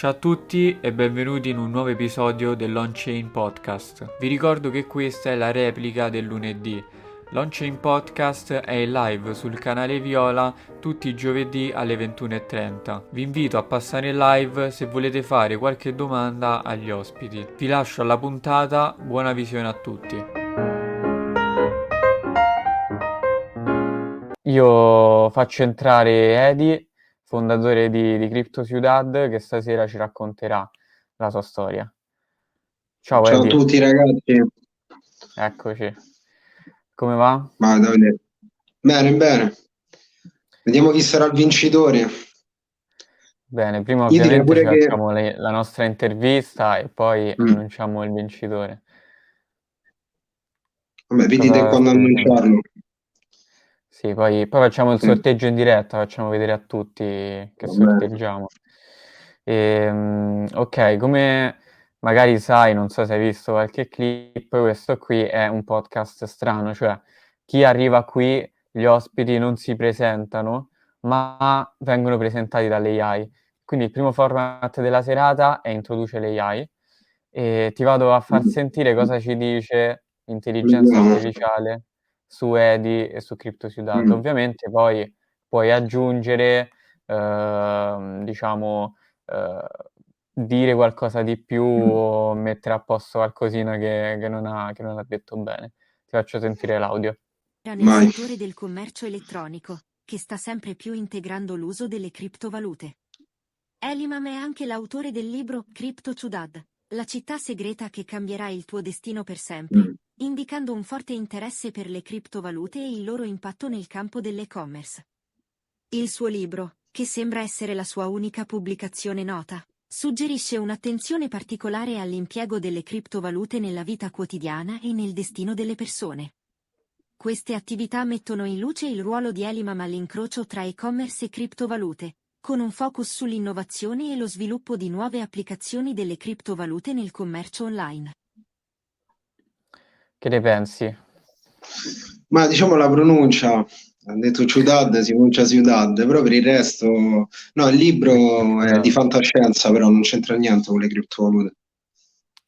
Ciao a tutti e benvenuti in un nuovo episodio dell'On-Chain Podcast. Vi ricordo che questa è la replica del lunedì. L'On-Chain Podcast è in live sul canale Viola tutti i giovedì alle 21.30. Vi invito a passare in live se volete fare qualche domanda agli ospiti. Vi lascio alla puntata, buona visione a tutti. Io faccio entrare Edi fondatore di, di Crypto Ciudad, che stasera ci racconterà la sua storia. Ciao, Ciao a tutti ragazzi. Eccoci. Come va? Davide. Bene, bene. Vediamo chi sarà il vincitore. Bene, prima ovviamente facciamo che... le, la nostra intervista e poi mm. annunciamo il vincitore. Vabbè, vedete quando annunciarlo. Sì, poi, poi facciamo il sorteggio in diretta, facciamo vedere a tutti che sorteggiamo. E, ehm, ok, come magari sai, non so se hai visto qualche clip, questo qui è un podcast strano, cioè chi arriva qui, gli ospiti non si presentano, ma vengono presentati dall'AI. Quindi il primo format della serata è introduce l'AI e ti vado a far mm. sentire cosa ci dice l'intelligenza artificiale su Edi e su Crypto Ciudad. Mm. Ovviamente poi puoi aggiungere, eh, diciamo, eh, dire qualcosa di più mm. o mettere a posto qualcosina che, che, non ha, che non ha detto bene. Ti faccio sentire l'audio. Nel settore del commercio elettronico, che sta sempre più integrando l'uso delle criptovalute. Elimam è anche l'autore del libro Crypto Ciudad, la città segreta che cambierà il tuo destino per sempre. Mm indicando un forte interesse per le criptovalute e il loro impatto nel campo dell'e-commerce. Il suo libro, che sembra essere la sua unica pubblicazione nota, suggerisce un'attenzione particolare all'impiego delle criptovalute nella vita quotidiana e nel destino delle persone. Queste attività mettono in luce il ruolo di Elimam all'incrocio tra e-commerce e criptovalute, con un focus sull'innovazione e lo sviluppo di nuove applicazioni delle criptovalute nel commercio online. Che ne pensi? Ma diciamo la pronuncia, ha detto Ciudad, si pronuncia Ciudad, però per il resto, no, il libro è di fantascienza, però non c'entra niente con le criptovalute.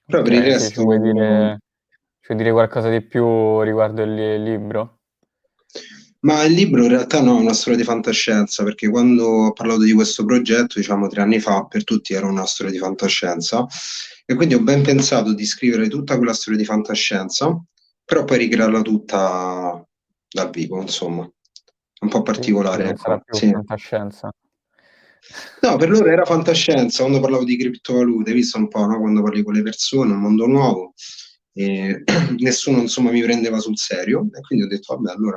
Però okay, per il resto... Ci vuoi, dire, ci vuoi dire qualcosa di più riguardo il, il libro? Ma il libro in realtà no, è una storia di fantascienza, perché quando ho parlato di questo progetto, diciamo tre anni fa, per tutti era una storia di fantascienza, e quindi ho ben pensato di scrivere tutta quella storia di fantascienza, però poi ricrearla tutta dal vivo, insomma. Un po' particolare. Sì, ecco. sì. fantascienza. No, per loro era fantascienza quando parlavo di criptovalute, visto un po', no? quando parli con le persone, un mondo nuovo, e nessuno insomma mi prendeva sul serio e quindi ho detto vabbè allora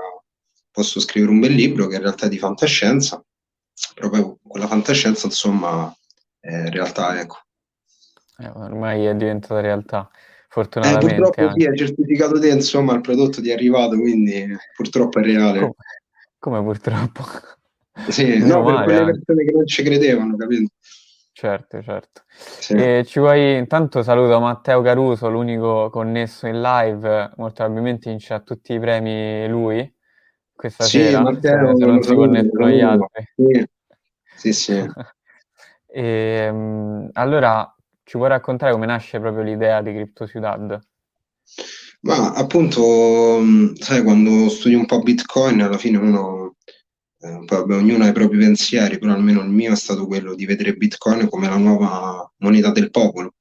posso scrivere un bel libro che in realtà è di fantascienza, però poi quella fantascienza insomma è realtà, ecco. Eh, ormai è diventata realtà, fortunatamente. Eh, purtroppo anche. sì, è certificato te, insomma, il prodotto ti è arrivato, quindi purtroppo è reale. Come, come purtroppo? Sì, no, per quelle anche. persone che non ci credevano, capito? Certo, certo. Sì. E ci vuoi, intanto saluto Matteo Caruso, l'unico connesso in live, molto probabilmente vince a tutti i premi lui questa sì, sera, Matteo, se, non si connettono gli altri. Sì, sì. sì. e, um, allora, ci vuoi raccontare come nasce proprio l'idea di Crypto Ciudad? Ma appunto, mm, sai, quando studi un po' Bitcoin, alla fine uno, eh, vabbè, ognuno ha i propri pensieri, però almeno il mio è stato quello di vedere Bitcoin come la nuova moneta del popolo,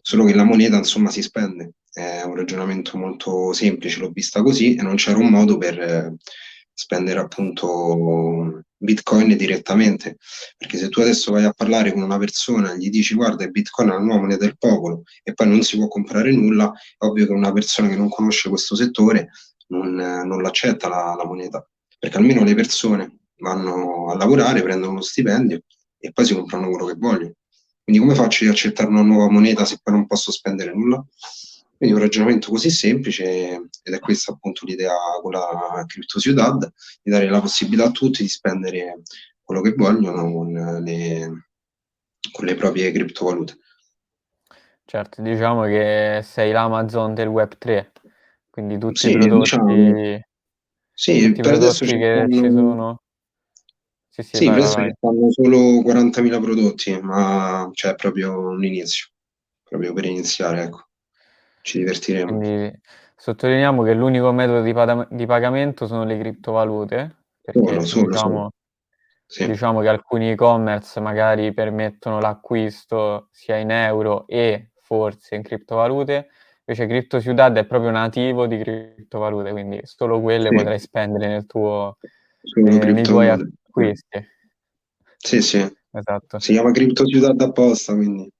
solo che la moneta insomma si spende, è un ragionamento molto semplice, l'ho vista così e non c'era un modo per eh, spendere appunto Bitcoin direttamente, perché se tu adesso vai a parlare con una persona gli dici guarda Bitcoin è la nuova moneta del popolo e poi non si può comprare nulla, è ovvio che una persona che non conosce questo settore non, non l'accetta la, la moneta, perché almeno le persone vanno a lavorare, prendono uno stipendio e poi si comprano quello che vogliono. Quindi come faccio io ad accettare una nuova moneta se poi non posso spendere nulla? Quindi un ragionamento così semplice, ed è questa appunto l'idea con la Crypto Ciudad, di dare la possibilità a tutti di spendere quello che vogliono con le, con le proprie criptovalute. Certo, diciamo che sei l'Amazon del Web3, quindi tutti sì, i prodotti, diciamo, sì, tutti i prodotti che ci sono... Sì, sì, Sì, vai, vai, che vai. fanno solo 40.000 prodotti, ma c'è proprio un inizio, proprio per iniziare, ecco. Ci divertiremo. Quindi sottolineiamo che l'unico metodo di, pada- di pagamento sono le criptovalute, perché Solo, solo, solo. diciamo, Sì, diciamo che alcuni e-commerce magari permettono l'acquisto sia in euro e forse in criptovalute, invece Crypto Ciudad è proprio nativo di criptovalute, quindi solo quelle sì, potrai spendere nel tuo, eh, nei tuoi acquisti. Sì, sì, Esatto. si chiama Crypto Ciudad apposta, quindi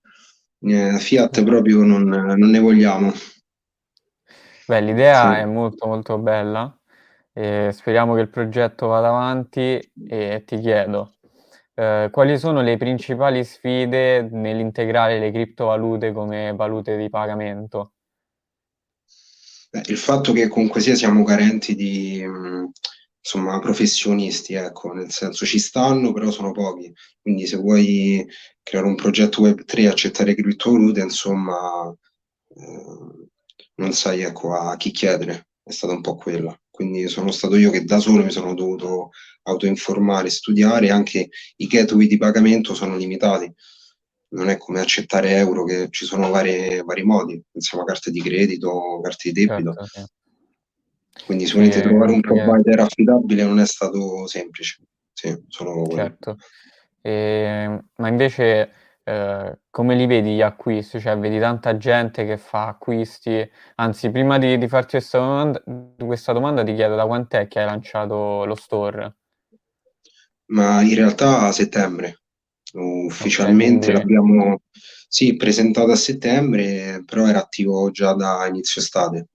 eh, Fiat proprio non, non ne vogliamo. Beh, l'idea Sì. è molto molto bella e speriamo che il progetto vada avanti e ti chiedo, eh, quali sono le principali sfide nell'integrare le criptovalute come valute di pagamento? Beh, il fatto che comunque sia siamo carenti di mh, insomma, professionisti, ecco, nel senso ci stanno, però sono pochi. Quindi se vuoi creare un progetto Web3 e accettare criptovalute, insomma, eh, non sai, ecco, a chi chiedere. È stata un po' quella. Quindi sono stato io che da solo mi sono dovuto autoinformare, studiare, anche i gateway di pagamento sono limitati non è come accettare euro, che ci sono varie, vari modi, pensiamo a carte di credito, carte di debito. Certo, sì. Quindi sicuramente Sì, trovare un provider affidabile non è stato semplice. Sì, sono. Certo. E- ma invece eh, come li vedi gli acquisti? Cioè, vedi tanta gente che fa acquisti. Anzi, prima di, di farti questa domanda, questa domanda ti chiedo da quant'è che hai lanciato lo store? Ma in realtà a settembre, ufficialmente quindi- l'abbiamo sì, presentato a settembre, però era attivo già da inizio estate.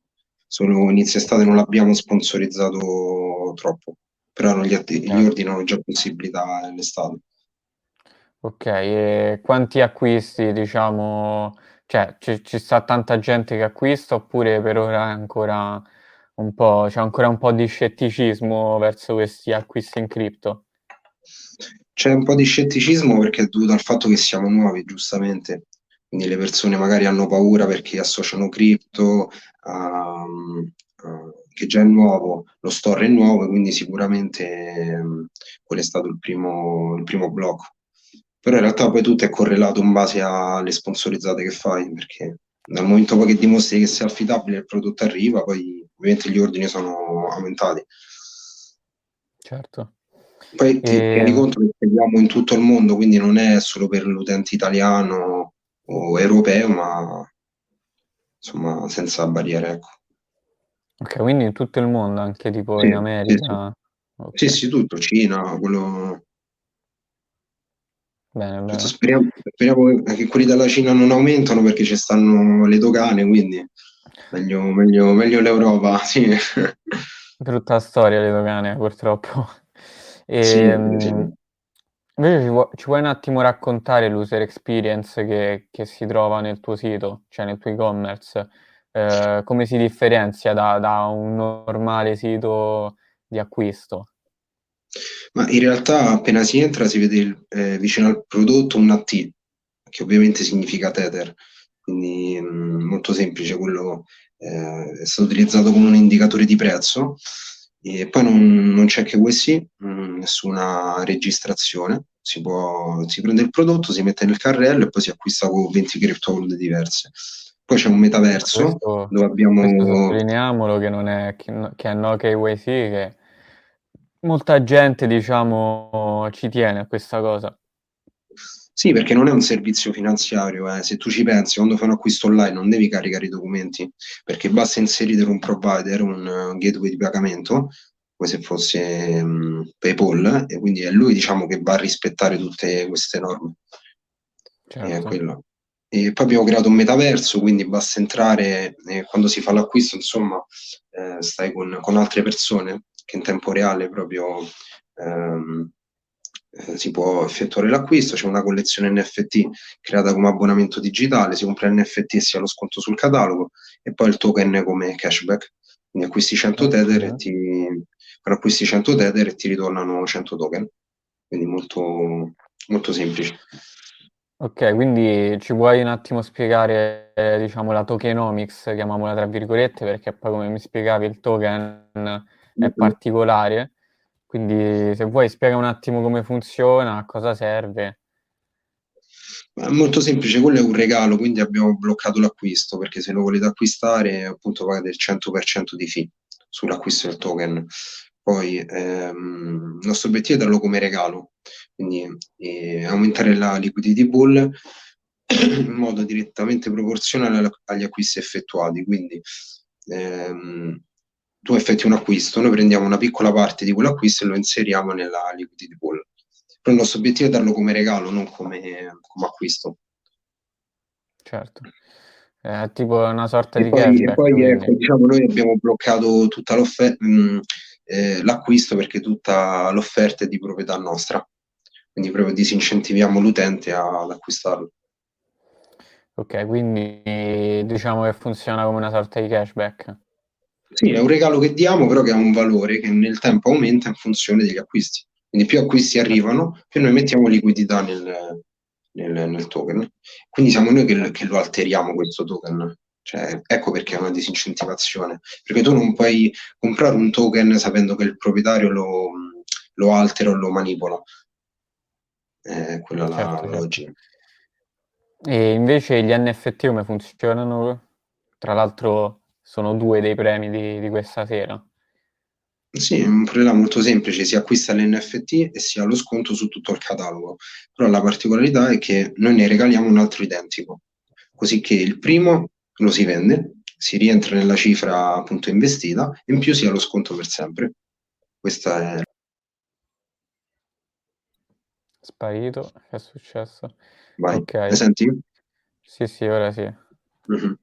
Solo inizio estate non l'abbiamo sponsorizzato troppo, però gli, atti- gli Certo. ordini hanno già possibilità nell'estate. Ok, e quanti acquisti, diciamo, cioè ci, ci sta tanta gente che acquista oppure per ora è ancora un po', c'è ancora un po' di scetticismo verso questi acquisti in cripto? C'è un po' di scetticismo perché è dovuto al fatto che siamo nuovi, giustamente. Quindi le persone magari hanno paura perché associano cripto, ehm, eh, che già è nuovo, lo store è nuovo, quindi sicuramente ehm, quello è stato il primo, il primo blocco. Però in realtà poi tutto è correlato in base alle sponsorizzate che fai, perché dal momento poi che dimostri che sei affidabile il prodotto arriva, poi ovviamente gli ordini sono aumentati. Certo. Poi ti E- tieni conto che seguiamo in tutto il mondo, quindi non è solo per l'utente italiano o europeo, ma insomma senza barriere, ecco. Ok, quindi in tutto il mondo, anche tipo Sì, in sì, America. Ok, Sì, sì, tutto, Cina, quello... Bene, bene. Speriamo, speriamo che quelli dalla Cina non aumentano perché ci stanno le dogane, quindi meglio, meglio, meglio l'Europa, sì. Brutta storia le dogane, purtroppo. E, Sì, mm, sì. Invece ci, vuoi, ci puoi un attimo raccontare l'user experience che, che si trova nel tuo sito, cioè nel tuo e-commerce? Eh, come si differenzia da, da un normale sito di acquisto? Ma in realtà appena si entra si vede il- eh, vicino al prodotto un AT, che ovviamente significa Tether, quindi mh, molto semplice, quello eh, è stato utilizzato come un indicatore di prezzo e poi non, non c'è KYC, mh, nessuna registrazione, si, può, si prende il prodotto, si mette nel carrello e poi si acquista con 20 criptovalute diverse. Poi c'è un metaverso Questo, dove abbiamo... sottolineiamolo che non è che, che è no KYC, che molta gente, diciamo, ci tiene a questa cosa. Sì, perché non è un servizio finanziario, eh. Se tu ci pensi, quando fai un acquisto online non devi caricare i documenti, perché basta inserire un provider, un gateway di pagamento, come se fosse um, PayPal, e quindi è lui, diciamo, che va a rispettare tutte queste norme. Certo. E, e poi abbiamo creato un metaverso, quindi basta entrare, e quando si fa l'acquisto, insomma, eh, stai con, con altre persone che in tempo reale proprio... ehm, eh, si può effettuare l'acquisto, c'è una collezione NFT creata come abbonamento digitale, si compra l'NFT e si ha lo sconto sul catalogo e poi il token come cashback. Quindi acquisti 100 tether e ti, acquisti 100 tether e ti ritornano 100 token. Quindi molto, molto semplice. Ok, quindi ci vuoi un attimo spiegare, eh, diciamo, la tokenomics, chiamiamola tra virgolette, perché poi come mi spiegavi il token è particolare Quindi se vuoi spiega un attimo come funziona, a cosa serve. È molto semplice, quello è un regalo, quindi abbiamo bloccato l'acquisto perché se lo volete acquistare appunto pagate il 100% di fee sull'acquisto del token. Poi ehm, il nostro obiettivo è darlo come regalo, quindi eh, aumentare la liquidity pool in modo direttamente proporzionale agli acquisti effettuati. Quindi ehm, tu effettui un acquisto, noi prendiamo una piccola parte di quell'acquisto e lo inseriamo nella liquidity pool. Però il nostro obiettivo è darlo come regalo, non come, come acquisto. Certo. È tipo una sorta e di poi, cashback. E poi ecco, diciamo, noi abbiamo bloccato tutta l'offerta, mm, eh, l'acquisto perché tutta l'offerta è di proprietà nostra. Quindi proprio disincentiviamo l'utente ad acquistarlo. Ok, quindi diciamo che funziona come una sorta di cashback. Sì, è un regalo che diamo, però che ha un valore che nel tempo aumenta in funzione degli acquisti. Quindi più acquisti arrivano, più noi mettiamo liquidità nel, nel, nel token. Quindi siamo noi che, che, lo alteriamo questo token. Cioè, ecco perché è una disincentivazione. Perché tu non puoi comprare un token sapendo che il proprietario lo, lo altera o lo manipola. È quella certo, la certo. logica. E invece gli NFT come funzionano? Tra l'altro sono due dei premi di, di questa sera. Sì, è un problema molto semplice, si acquista l'NFT e si ha lo sconto su tutto il catalogo, però la particolarità è che noi ne regaliamo un altro identico, così che il primo lo si vende, si rientra nella cifra appunto investita e in più si ha lo sconto per sempre. Questa è... Sparito, che è successo? Vai, ok. Mi senti? Sì, sì, ora sì. Mm-hmm.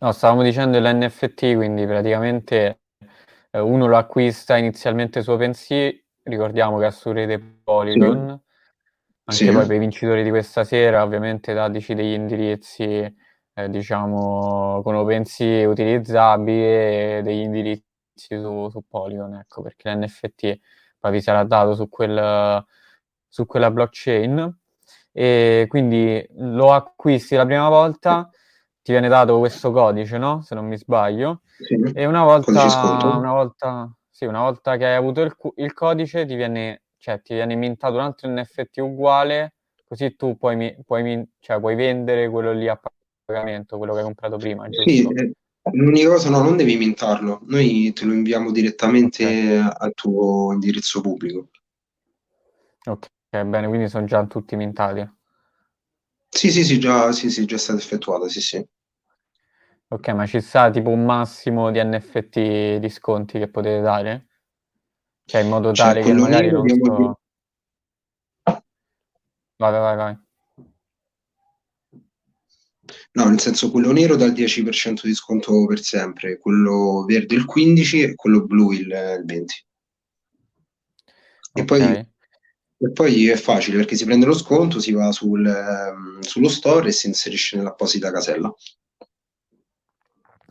No, stavamo dicendo l'NFT, quindi praticamente eh, uno lo acquista inizialmente su OpenSea, ricordiamo che è su rete Polygon, anche sì. poi per i vincitori di questa sera, ovviamente dateci degli indirizzi, eh, diciamo, con OpenSea utilizzabili e degli indirizzi su, su Polygon, ecco, perché l'NFT poi vi sarà dato su, quel, su quella blockchain e quindi lo acquisti la prima volta, ti viene dato questo codice, no? Se non mi sbaglio, sì. E una volta, una volta, sì, una volta che hai avuto il, il, codice ti viene, cioè, ti viene mintato un altro NFT uguale, così tu puoi, puoi, cioè, puoi vendere quello lì a pagamento, quello che hai comprato prima, giusto? Sì, eh, l'unica cosa no, non devi mintarlo, noi te lo inviamo direttamente okay. al tuo indirizzo pubblico. Ok, bene, quindi sono già tutti mintati. Sì, sì, sì, già, sì, sì, già stata effettuata, sì, sì. Ok, ma ci sta tipo un massimo di NFT di sconti che potete dare? Cioè in modo tale che magari non sto... Vai, vai, vai. No, nel senso quello nero dal 10% di sconto per sempre, quello verde il 15% e quello blu il, il 20%. E, okay. poi, e poi è facile perché si prende lo sconto, si va sul, um, sullo store e si inserisce nell'apposita casella.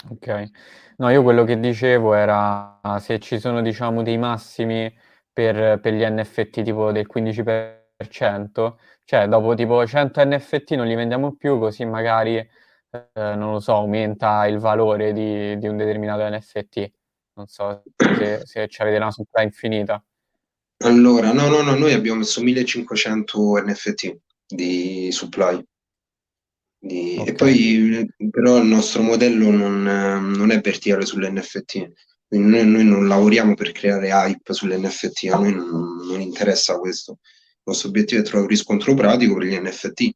Ok. No, io quello che dicevo era se ci sono, diciamo, dei massimi per, per gli NFT tipo del 15%, cioè dopo tipo 100 NFT non li vendiamo più, così magari, eh, non lo so, aumenta il valore di, di un determinato NFT. Non so se, se ci avete una supply infinita. Allora, no, no, no, noi abbiamo messo 1500 NFT di supply. Di, okay. E poi però il nostro modello non, non è verticale sull'NFT, quindi noi, noi, non lavoriamo per creare hype sull'NFT, a noi non, non, interessa questo. Il nostro obiettivo è trovare un riscontro pratico per gli NFT,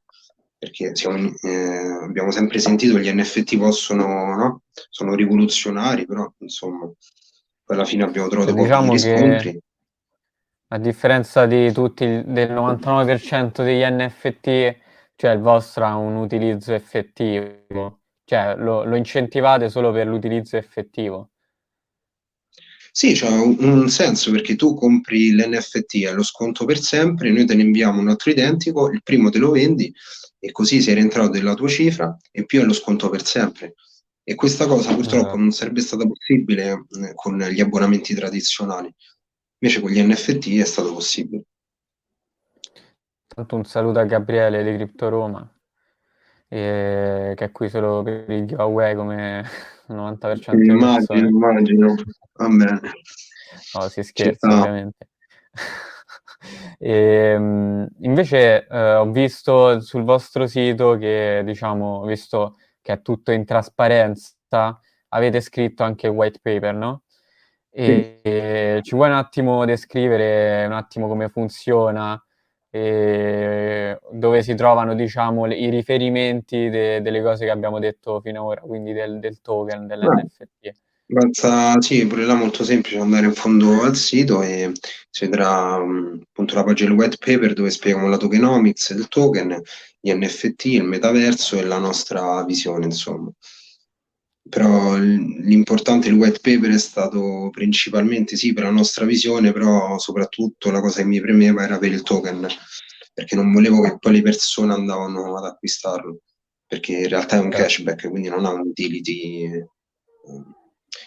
perché siamo, eh, abbiamo sempre sentito che gli NFT possono, no? sono rivoluzionari, però insomma, poi alla fine abbiamo trovato diciamo riscontri. a differenza di tutti, del 99% degli NFT cioè il vostro ha un utilizzo effettivo, cioè lo, lo incentivate solo per l'utilizzo effettivo. Sì, c'ha un, un senso perché tu compri l'NFT allo sconto per sempre, noi te ne inviamo un altro identico, il primo te lo vendi e così sei rientrato della tua cifra e più è lo sconto per sempre. E questa cosa purtroppo esatto. non sarebbe stata possibile eh, con gli abbonamenti tradizionali, invece con gli NFT è stato possibile. Tanto un saluto a Gabriele di Crypto Roma. e che è qui solo per il giveaway come 90% immagino, immagino, va bene. No, si scherza ovviamente. e, ehm, invece eh, ho visto sul vostro sito che, diciamo, visto che è tutto in trasparenza, avete scritto anche white paper, no? E, sì. e ci vuoi un attimo descrivere un attimo come funziona, dove si trovano, diciamo, i riferimenti de- delle cose che abbiamo detto fino ad ora, quindi del, del token, dell'NFT? Basta, sì, pure là molto semplice andare in fondo al sito e si vedrà appunto la pagina del white paper dove spieghiamo la tokenomics del token, gli NFT, il metaverso e la nostra visione, insomma. Però l'importante il white paper è stato principalmente sì per la nostra visione, però soprattutto la cosa che mi premeva era per il token, perché non volevo che poi le persone andavano ad acquistarlo, perché in realtà è un certo. cashback, quindi non ha un utility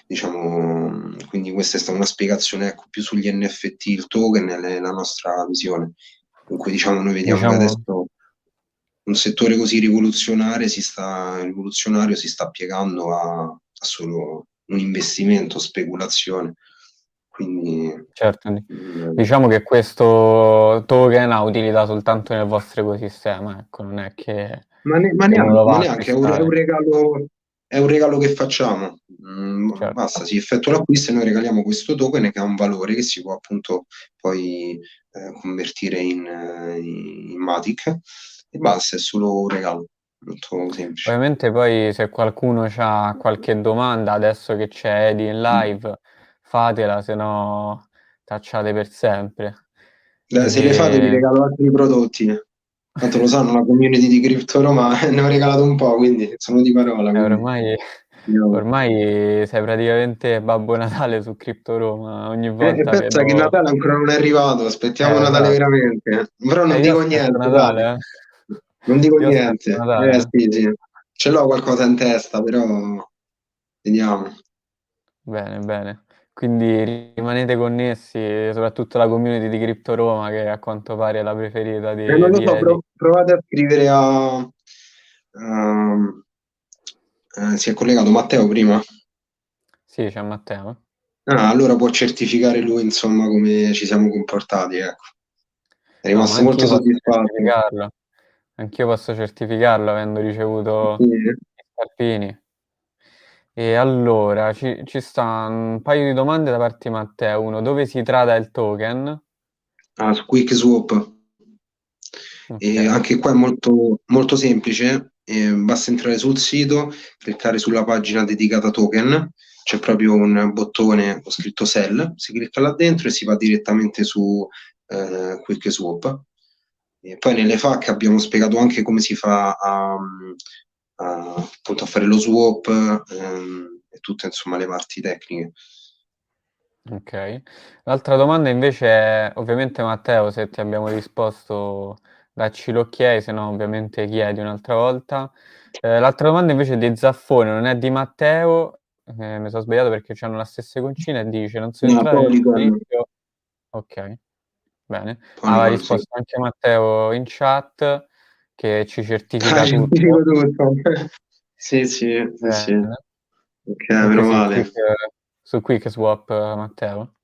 diciamo, quindi questa è stata una spiegazione ecco, più sugli NFT, il token e la nostra visione, in cui diciamo, noi vediamo diciamo... che adesso un settore così rivoluzionario si sta, rivoluzionario si sta piegando a, a solo un investimento, speculazione. Quindi, certo, eh, diciamo che questo token ha utilità soltanto nel vostro ecosistema, ecco, non è che... Ma, ne, ma neanche, ma neanche è, un, è, un regalo, è un regalo che facciamo. Mm, certo. Basta, si effettua l'acquisto e noi regaliamo questo token che ha un valore che si può appunto poi eh, convertire in, eh, in Matic e basta, è solo un regalo. Molto semplice. Ovviamente poi se qualcuno ha qualche domanda adesso che c'è Eddie in mm. live, mm. fatela, se no tacciate per sempre. Beh, se e... le fate vi regalo altri prodotti. Tanto lo sanno la community di Crypto Roma, ne ho regalato un po', quindi sono di parola. Eh, ormai, ormai sei praticamente Babbo Natale su Crypto Roma, ogni eh, volta eh, pensa vedo... che Natale ancora non è arrivato, aspettiamo eh, Natale esatto. veramente. Però non eh, dico niente. Natale, eh. Non dico io niente. Eh, sì, sì. Ce l'ho qualcosa in testa, però vediamo. Bene, bene. Quindi rimanete connessi, soprattutto la community di Crypto Roma, che a quanto pare è la preferita di, eh, non lo so, prov- provate a scrivere a... Uh, eh, si è collegato Matteo prima? Sì, c'è Matteo. Ah, allora può certificare lui, insomma, come ci siamo comportati, ecco. È rimasto no, molto soddisfatto. Anch'io posso certificarlo avendo ricevuto sì. i scarpini. E allora, ci, ci sta un paio di domande da parte di Matteo. Uno, dove si trada il token? Ah, su QuickSwap. E anche qua è molto, molto semplice, eh, basta entrare sul sito, cliccare sulla pagina dedicata token, c'è proprio un bottone con scritto sell, si clicca là dentro e si va direttamente su eh, QuickSwap. E poi nelle FAQ abbiamo spiegato anche come si fa a, a, appunto a fare lo swap ehm, e tutte insomma le parti tecniche. Ok. L'altra domanda invece è, ovviamente Matteo, se ti abbiamo risposto, dacci l'ok, se no ovviamente chiedi un'altra volta. Eh, l'altra domanda invece è di Zaffone, non è di Matteo, eh, mi sono sbagliato perché hanno la stessa concina e dice non so entrare nel video. Ok, bene. Aveva risposto anche Matteo in chat che ci certifica ah, tutto. tutto. sì, sì, sì, sì. Ok, meno male. Su Quick Swap, Matteo.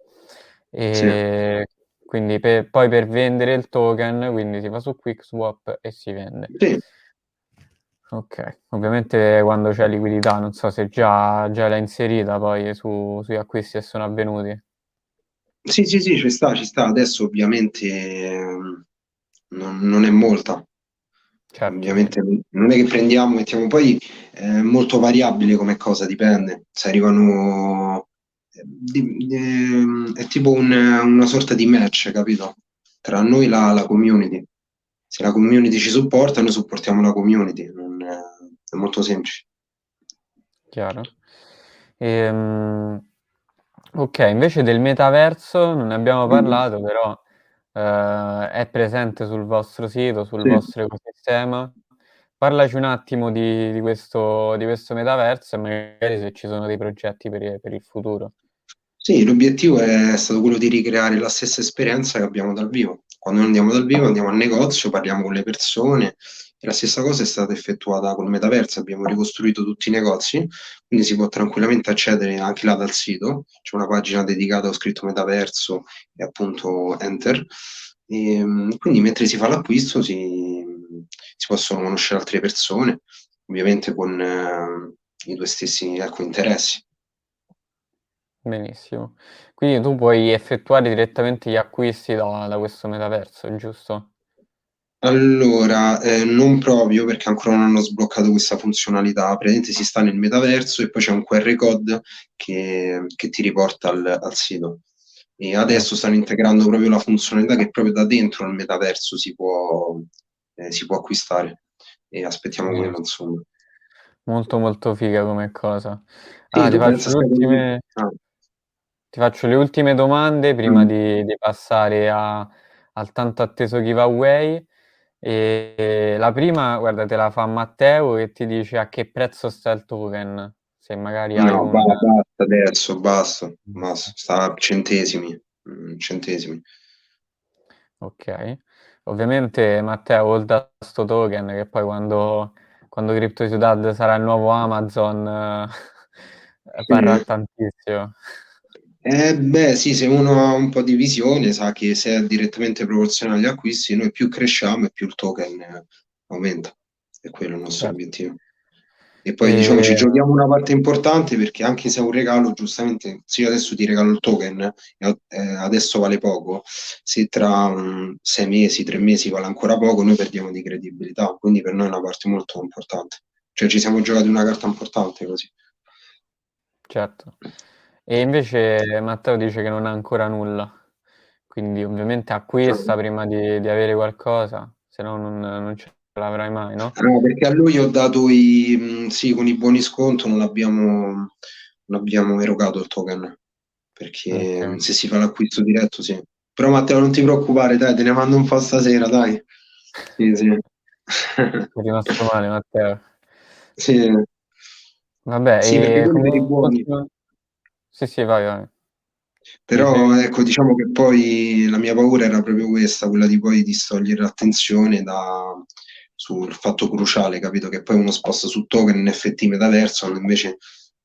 E sì. quindi per, poi per vendere il token, quindi si va su Quick Swap e si vende. Sì. Ok, ovviamente quando c'è liquidità, non so se già, già l'hai inserita poi su, sui acquisti che sono avvenuti. Sì, sì, sì, ci sta, ci sta. Adesso ovviamente ehm, non, non è molta, Certo. Ovviamente non è che prendiamo, mettiamo poi è molto variabile come cosa, dipende. Se arrivano di, di, è tipo un, una sorta di match, capito? Tra noi e la, la, community. Se la community ci supporta, noi supportiamo la community. Non è, è molto semplice. Chiaro. Ehm, ok, invece del metaverso non ne abbiamo mm. parlato, però eh, è presente sul vostro sito, sul sì. vostro ecosistema. Parlaci un attimo di, di, questo, di, questo, metaverso e magari se ci sono dei progetti per, per, il futuro. Sì, l'obiettivo è stato quello di ricreare la stessa esperienza che abbiamo dal vivo. Quando andiamo dal vivo andiamo al negozio, parliamo con le persone E la stessa cosa è stata effettuata col metaverso, abbiamo ricostruito tutti i negozi, quindi si può tranquillamente accedere anche là dal sito, c'è una pagina dedicata, ho scritto metaverso e appunto enter. E, ehm, quindi mentre si fa l'acquisto si, si possono conoscere altre persone, ovviamente con eh, i tuoi stessi ecco, interessi. Benissimo. Quindi tu puoi effettuare direttamente gli acquisti da, da questo metaverso, giusto? Allora, eh, non proprio perché ancora non hanno sbloccato questa funzionalità. Praticamente si sta nel metaverso e poi c'è un QR code che, che ti riporta al, al, sito. E adesso stanno integrando proprio la funzionalità che proprio da dentro al metaverso si può, eh, si può acquistare. E aspettiamo quello, insomma. Molto molto figa come cosa. Ah, ti faccio le ultime... Ah. Ti faccio le ultime domande prima mm. di, di, passare a, al tanto atteso giveaway. E la prima, guarda, te la fa Matteo che ti dice a che prezzo sta il token. Se magari no, un... basta adesso, basta, basta, sta a centesimi, mm, centesimi. Ok. Ovviamente Matteo, oltre a sto token, che poi quando, quando Crypto Ciudad sarà il nuovo Amazon, eh, parrà tantissimo. Eh, beh, sì, se uno ha un po' di visione sa che se è direttamente proporzionale agli acquisti, noi più cresciamo e più il token aumenta. È quello il nostro certo. obiettivo. E poi diciamo ci giochiamo una parte importante perché anche se è un regalo, giustamente, se io adesso ti regalo il token e eh, adesso vale poco, se tra um, sei mesi, tre mesi vale ancora poco, noi perdiamo di credibilità. Quindi per noi è una parte molto importante. Cioè ci siamo giocati una carta importante così. Certo. E invece Matteo dice che non ha ancora nulla, quindi ovviamente acquista prima di, di avere qualcosa, se no non, non ce l'avrai mai, no? No, perché a lui ho dato i, sì, con i buoni sconto non abbiamo, non abbiamo erogato il token, perché okay. se si fa l'acquisto diretto sì. Però Matteo non ti preoccupare, dai, te ne mando un po' stasera, dai. Sì, sì. È rimasto male Matteo. Sì. Vabbè, sì, e come, sì, sì, vai, vai. Però ecco, diciamo che poi la mia paura era proprio questa, quella di poi distogliere l'attenzione da, sul fatto cruciale, capito? Che poi uno sposta su token NFT metaverso, invece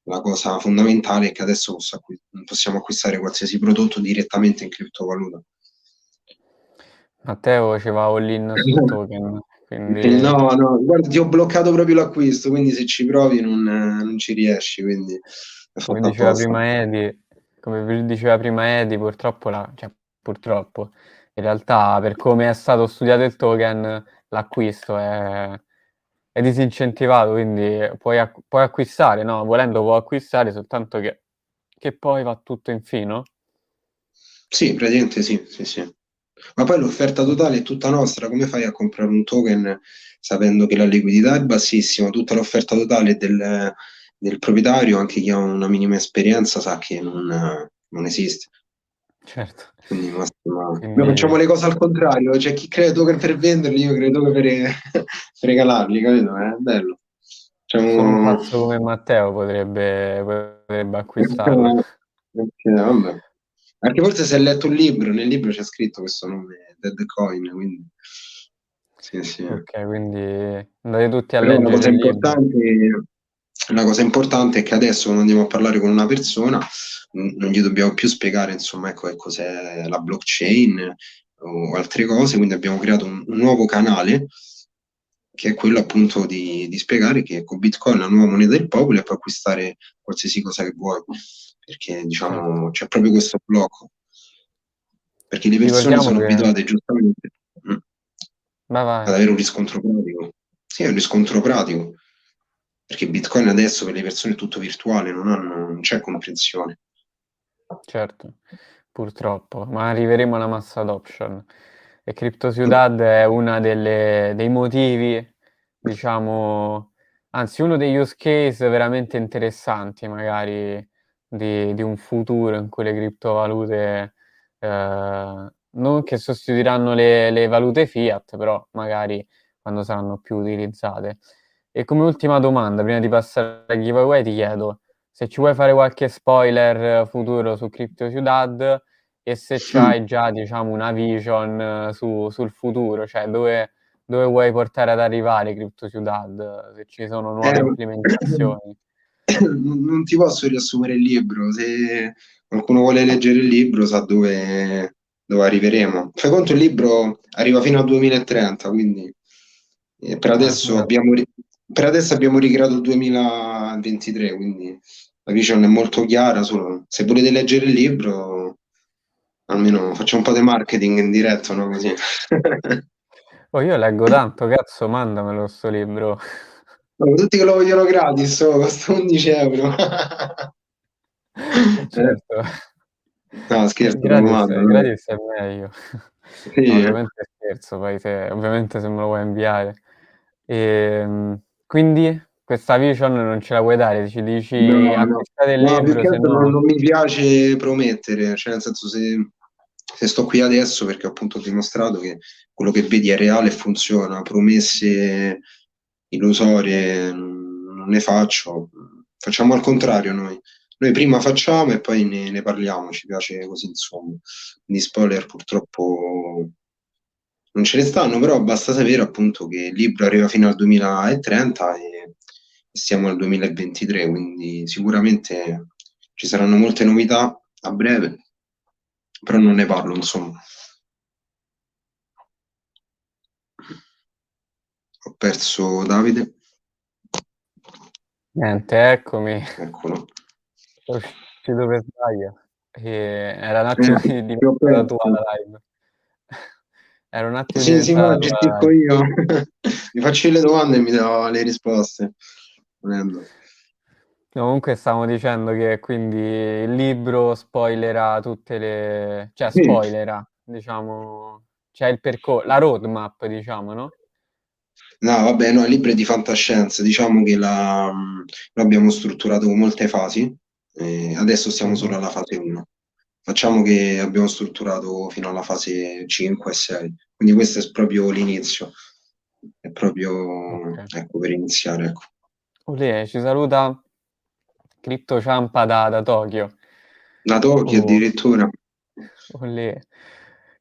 la cosa fondamentale è che adesso possiamo acquistare qualsiasi prodotto direttamente in criptovaluta. Matteo ci va all-in su token. Quindi... No, no, guarda, ti ho bloccato proprio l'acquisto, quindi se ci provi non, non ci riesci. Quindi come diceva prima Edi, come diceva prima Edi, purtroppo, la, cioè, purtroppo, in realtà per come è stato studiato il token, l'acquisto è, è disincentivato, quindi puoi, puoi, acquistare, no? Volendo puoi acquistare, soltanto che, che poi va tutto in fino. Sì, praticamente sì, sì, sì. Ma poi l'offerta totale è tutta nostra, come fai a comprare un token sapendo che la liquidità è bassissima? Tutta l'offerta totale del del proprietario, anche chi ha una minima esperienza sa che non, non esiste. Certo. Quindi, ma, Quindi... Noi facciamo le cose al contrario, c'è cioè, chi credo che per venderli, io credo che per, per regalarli, capito? È bello. Facciamo... un pazzo come Matteo potrebbe, potrebbe acquistarlo. Vabbè. Anche forse se hai letto un libro, nel libro c'è scritto questo nome, Dead Coin, quindi... Sì, sì. Ok, quindi andate tutti a Però leggere. La cosa importante la cosa importante è che adesso quando andiamo a parlare con una persona non gli dobbiamo più spiegare insomma ecco che cos'è la blockchain o altre cose, quindi abbiamo creato un, un nuovo canale che è quello appunto di, di, spiegare che con Bitcoin la nuova moneta del popolo e puoi acquistare qualsiasi cosa che vuoi, perché diciamo c'è proprio questo blocco, perché le persone sono che... abituate giustamente mm, ad avere un riscontro pratico. Sì, è un riscontro pratico perché Bitcoin adesso per le persone è tutto virtuale, non, hanno, non c'è comprensione. Certo, purtroppo, ma arriveremo alla massa adoption. E Crypto Ciudad è uno dei motivi, diciamo, anzi uno degli use case veramente interessanti magari di, di un futuro in cui le criptovalute eh, non che sostituiranno le, le valute fiat, però magari quando saranno più utilizzate. E come ultima domanda, prima di passare al giveaway, ti chiedo se ci vuoi fare qualche spoiler futuro su Crypto Ciudad e se c'hai già, diciamo, una vision su, sul futuro, cioè dove, dove vuoi portare ad arrivare Crypto Ciudad, se ci sono nuove Eh, implementazioni. non ti posso riassumere il libro, se qualcuno vuole leggere il libro sa dove, dove arriveremo. Fai conto il libro arriva fino al 2030, quindi eh, per, Ah, adesso abbiamo, per adesso abbiamo ricreato il 2023, quindi la vision è molto chiara, solo se volete leggere il libro, almeno facciamo un po' di marketing in diretta, no? Così. Oh, io leggo tanto, cazzo, mandamelo sto libro. No, tutti che lo vogliono gratis, oh, costa 11 euro. Certo. No, scherzo, Gratis, mando, no? gratis è meglio. Sì, No, ovviamente scherzo, poi se, ovviamente se me lo vuoi inviare. Ehm, quindi questa vision non ce la vuoi dare, ci dici No, no, acquistate il no, più libro, altro non, no... non mi piace promettere, cioè nel senso se, se sto qui adesso perché appunto ho dimostrato che quello che vedi è reale e funziona, promesse illusorie non ne faccio, facciamo al contrario noi. Noi prima facciamo e poi ne, ne parliamo, ci piace così insomma. Quindi spoiler purtroppo non ce ne stanno, però basta sapere appunto che il libro arriva fino al 2030 e siamo al 2023, quindi sicuramente ci saranno molte novità a breve, però non ne parlo, insomma. Ho perso Davide, Niente, eccomi, eccolo. sono uscito per sbaglio. Era un attimo Eh, di diventata perso. tua la live. Era un attimo Sì, sì, ma gestisco io. Mi faccio le domande e mi do le risposte. Volendo. No, Comunque stavamo dicendo che quindi il libro spoilerà tutte le... cioè Sì. spoilerà, diciamo, c'è il percorso, la roadmap, diciamo, no? No, vabbè, no, il libro è di fantascienza. Diciamo che la, mh, noi abbiamo strutturato con molte fasi. eh, adesso siamo solo alla fase 1. Facciamo che abbiamo strutturato fino alla fase 5 e 6. Quindi questo è proprio l'inizio. È proprio, Ok. ecco, per iniziare, ecco. Olè, ci saluta Crypto Ciampa da, da Tokyo. Da Tokyo Oh. addirittura. Olè,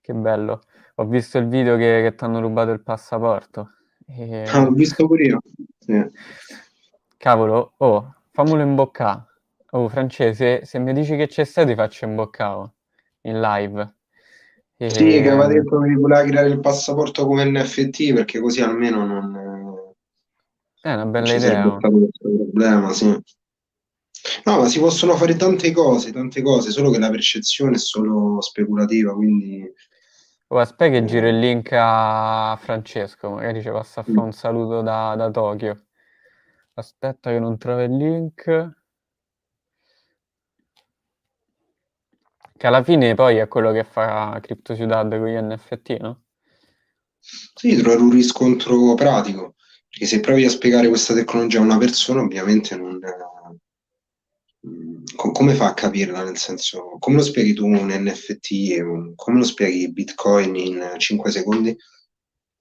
che bello. Ho visto il video che, che ti hanno rubato il passaporto. E... Ah, l'ho visto pure io. Sì. Cavolo, oh, fammelo imboccare. Oh, francese, se mi dici che c'è stato ti faccio imboccare in live. E... Sì, che aveva detto che voleva creare il passaporto come NFT perché così almeno non, È una non bella ci idea. problema, sì. No, ma si possono fare tante cose, tante cose, solo che la percezione è solo speculativa, quindi Oh, aspetta che giro il link a Francesco, magari ci passa a fare un saluto da, da Tokyo. Aspetta che non trovo il link. Che alla fine poi è quello che fa Crypto Ciudad con gli NFT, no? sì, trovare un riscontro pratico, perché se provi a spiegare questa tecnologia a una persona, ovviamente non... co- come fa a capirla? Nel senso, come lo spieghi tu un NFT, come lo spieghi Bitcoin in 5 secondi?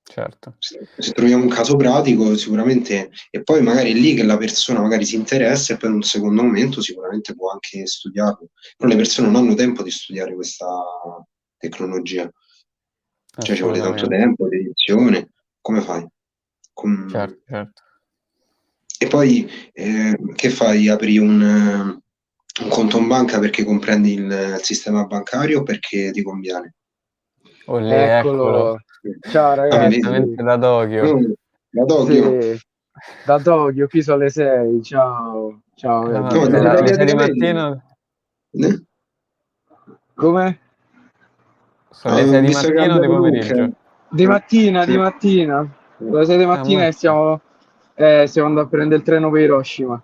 Certo. Se troviamo un caso pratico, sicuramente, e poi magari è lì che la persona magari si interessa e poi in un secondo momento sicuramente può anche studiarlo. Però le persone non hanno tempo di studiare questa tecnologia, cioè ci vuole tanto tempo, dedizione. Come fai? Com- Certo, certo. E poi eh, che fai? Apri un, un conto in banca perché comprendi il, il sistema bancario o perché ti conviene? Olè, eccolo. Eccolo. Ciao Ah, ragazzi. da Tokyo. Da Tokyo? Sì, da Tokyo, qui sono le 6. Ciao. Ciao. Ah. No, le- le tagliate sei di mattina Eh? Come? sono le Ah, 6 di mattino o di pomeriggio? Di mattina, di mattina. Alle 6 di mattina ma- e stiamo, eh, stiamo andando a prendere il treno per Hiroshima.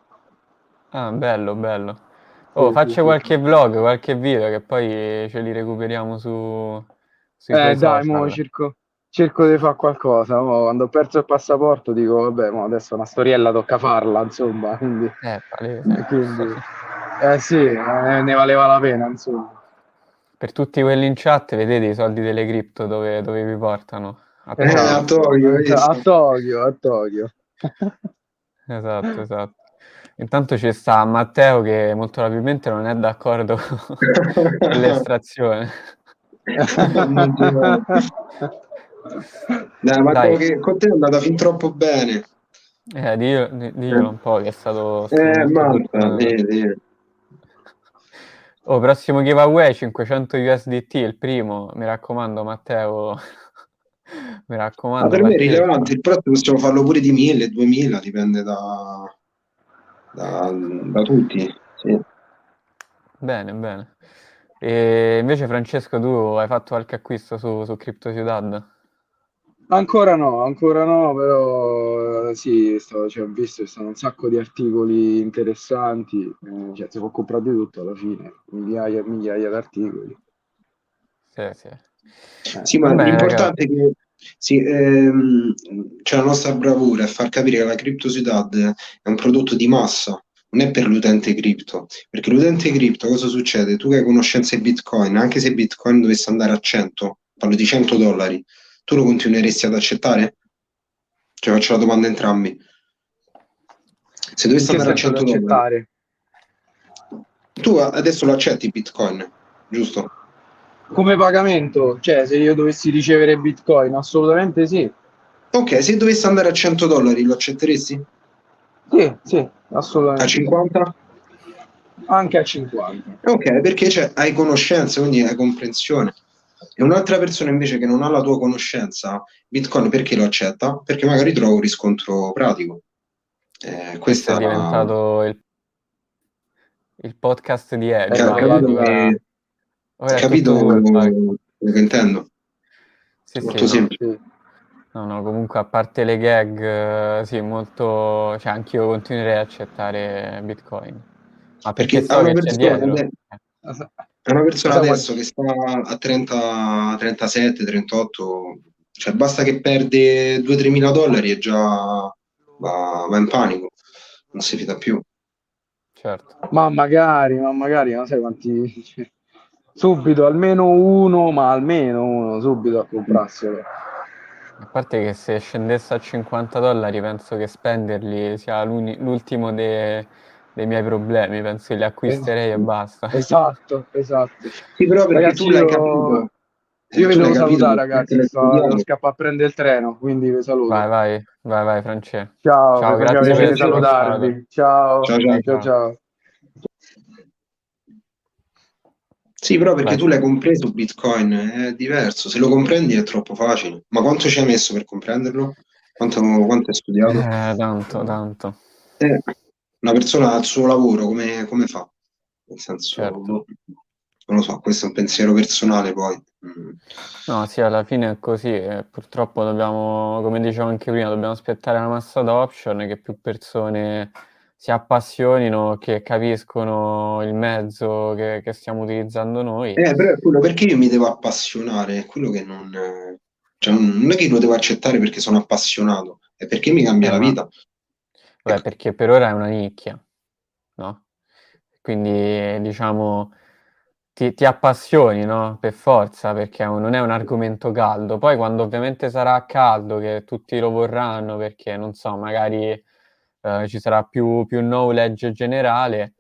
Ah, bello, bello. Oh, faccio qualche vlog, qualche video che poi ce li recuperiamo su, Eh, dai, mo cerco, cerco di fare qualcosa. Mo, quando ho perso il passaporto dico, vabbè, mo adesso una storiella tocca farla, insomma. Quindi, Eh, palese. quindi eh sì, eh, ne valeva la pena, insomma. Per tutti quelli in chat, vedete i soldi delle cripto dove, dove vi portano? A Eh, Tokyo. a Tokyo, a? Tokyo, a Tokyo. Esatto, esatto. Intanto ci sta Matteo che molto probabilmente non è d'accordo con l'estrazione. Dai, ma Dai. che con te è andata fin troppo bene. Eh, diglielo, di- diglielo un po' che è stato... Eh, mazza, fortunato. vedi. Oh, prossimo giveaway 500 USDT, il primo, mi raccomando Matteo, mi Ma raccomando per me è Matteo. rilevante, il prossimo possiamo farlo pure di 1000, 2000, dipende da, da, da tutti. Sì. Bene, bene. E invece Francesco, tu hai fatto qualche acquisto su, su Crypto Ciudad? Ancora no, ancora no, però eh, sì, sto- cioè, ho visto che sono un sacco di articoli interessanti, eh, cioè si può comprare di tutto alla fine, migliaia e migliaia di articoli. Sì, sì. Eh, Sì, ma l'importante è che sì, ehm, c'è la nostra bravura è far capire che la Crypto Ciudad è un prodotto di massa, non è per l'utente cripto, perché l'utente cripto cosa succede? Tu che hai conoscenza di Bitcoin, anche se Bitcoin dovesse andare a 100, parlo di 100 dollari, tu lo continueresti ad accettare? Cioè faccio la domanda a entrambi. Se che andare a senso 100 da dollari, tu adesso lo accetti Bitcoin, giusto? Come pagamento, cioè se io dovessi ricevere Bitcoin, assolutamente sì. Ok, se dovesse andare a 100 dollari lo accetteresti? Sì, sì, A assolutamente sì. 50? Anche a 50. Ok, perché c'è- hai conoscenza, quindi hai comprensione. E un'altra persona invece che non ha la tua conoscenza, Bitcoin perché lo accetta? Perché magari trova un riscontro pratico. Eh, Questo è diventato il, il podcast di Elio. Eh, capito che... capito quello che intendo? Sì, sì, Molto no. semplice. Sì. No, no, comunque a parte le gag, eh, sì, molto, cioè anch'io continuerei ad accettare Bitcoin. Ma perché Perché a so che c'è dietro. ade- A una persona Cosa adesso che sta a 30, 37, 38, cioè basta che perde 2-3 mila dollari e già va, va in panico, non si fida più. certo. Ma magari, ma magari, non sai quanti... cioè, subito, almeno uno, ma almeno uno, subito a comprarselo. A parte che se scendesse a 50 dollari penso che spenderli sia l'ultimo de- dei miei problemi, penso che li acquisterei e basta. Esatto, esatto. Sì, però perché Ragazzi, tu l'hai io, capito. io vi devo salutare, ragazzi. Sto, devo scappare a prendere il treno, quindi vi saluto. Vai, vai, vai, vai, France. Ciao, Ciao, grazie per salutarvi. Ciao, Ciao, ciao, ciao. Ciao. ciao. Sì, però perché Vai. tu l'hai compreso Bitcoin, è diverso. Se lo comprendi è troppo facile. Ma quanto ci hai messo per comprenderlo? Quanto, quanto hai studiato? Eh, tanto, tanto. Eh, una persona al suo lavoro come, come fa? Nel senso, Certo. non lo so, questo è un pensiero personale poi. Mm. No, sì, alla fine è così. e purtroppo dobbiamo, come dicevo anche prima, dobbiamo aspettare la mass adoption, che più persone si appassionino, che capiscono il mezzo che, che stiamo utilizzando noi. Eh, però è quello perché io mi devo appassionare, è quello che non... eh, Cioè, non è che lo devo accettare perché sono appassionato, è perché mi cambia Eh, la vita. Beh, perché per ora è una nicchia, no? Quindi, diciamo, ti, ti appassioni, no? Per forza, perché non è un argomento caldo. Poi, quando ovviamente sarà caldo, che tutti lo vorranno, perché, non so, magari eh, ci sarà più, più knowledge generale,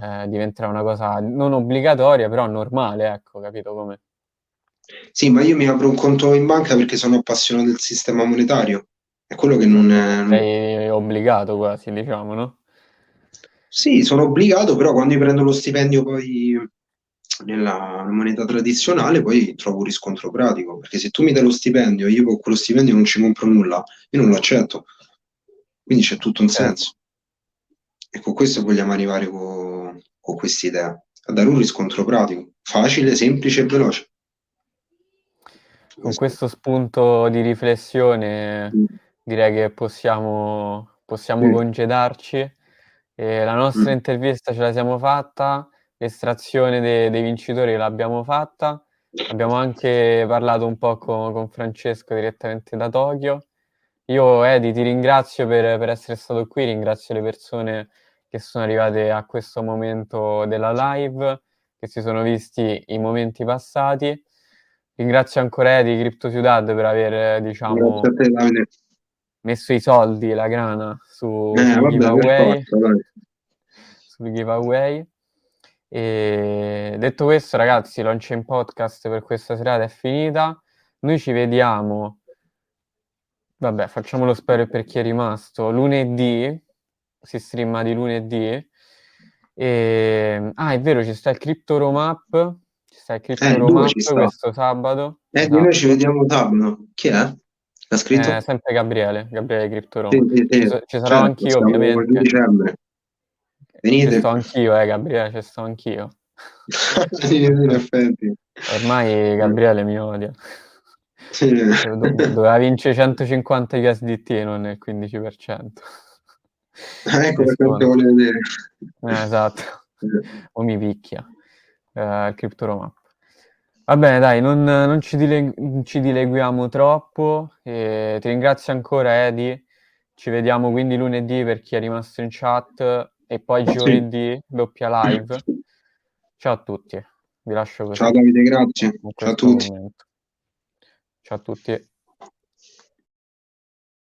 eh, diventerà una cosa non obbligatoria, però normale, ecco, capito come? Sì, ma io mi apro un conto in banca perché sono appassionato del sistema monetario. È quello che non è... Sei obbligato quasi, diciamo, no? Sì, sono obbligato, però quando io prendo lo stipendio poi nella moneta tradizionale, poi trovo un riscontro pratico, perché se tu mi dai lo stipendio e io con quello stipendio non ci compro nulla, io non lo accetto. Quindi c'è tutto un Certo. senso. E con questo vogliamo arrivare con, con quest'idea, a dare un riscontro pratico, facile, semplice e veloce. Con questo spunto di riflessione Mm. direi che possiamo, possiamo Sì. congedarci. E la nostra Mm. intervista ce la siamo fatta, l'estrazione de- dei vincitori l'abbiamo fatta. Abbiamo anche parlato un po' con, con Francesco direttamente da Tokyo. Io, Edi, ti ringrazio per, per essere stato qui, ringrazio le persone che sono arrivate a questo momento della live, che si sono visti i momenti passati. Ringrazio ancora Edi Crypto Ciudad per aver, diciamo, te. Messo i soldi, la grana su, Eh, vabbè, giveaway. dai. sul giveaway. E detto questo, ragazzi, Launch in Podcast per questa serata è finita. Noi ci vediamo vabbè, facciamo lo spero per chi è rimasto. Lunedì, si streama di lunedì. E... Ah, è vero, ci sta il Crypto Romap. Ci sta il Crypto Eh, Romap questo sabato. Eh, Esatto. noi ci vediamo sabato. Chi è? L'ha scritto? Eh, sempre Gabriele, Gabriele Crypto Sì, sì, sì. Ci, ci sarò Certo, anch'io, ovviamente. 2 dicembre. Venite. Ci sto anch'io, eh, Gabriele, ci sto anch'io. sì, in effetti. Ormai Gabriele mi odia. Sì. Do- Doveva vincere 150 USDT e non il 15%. Ah, ecco Di perché non sconto. volevo vedere. Eh, esatto. O mi picchia eh, il CryptoRomap. Va bene, dai, non, non ci, dile- ci dileguiamo troppo. e ti ringrazio ancora, Edi. Ci vediamo quindi lunedì per chi è rimasto in chat e poi Sì. giovedì doppia live. Ciao a tutti, vi lascio così. Ciao Davide, grazie. Ciao a tutti. momento. Ciao a tutti.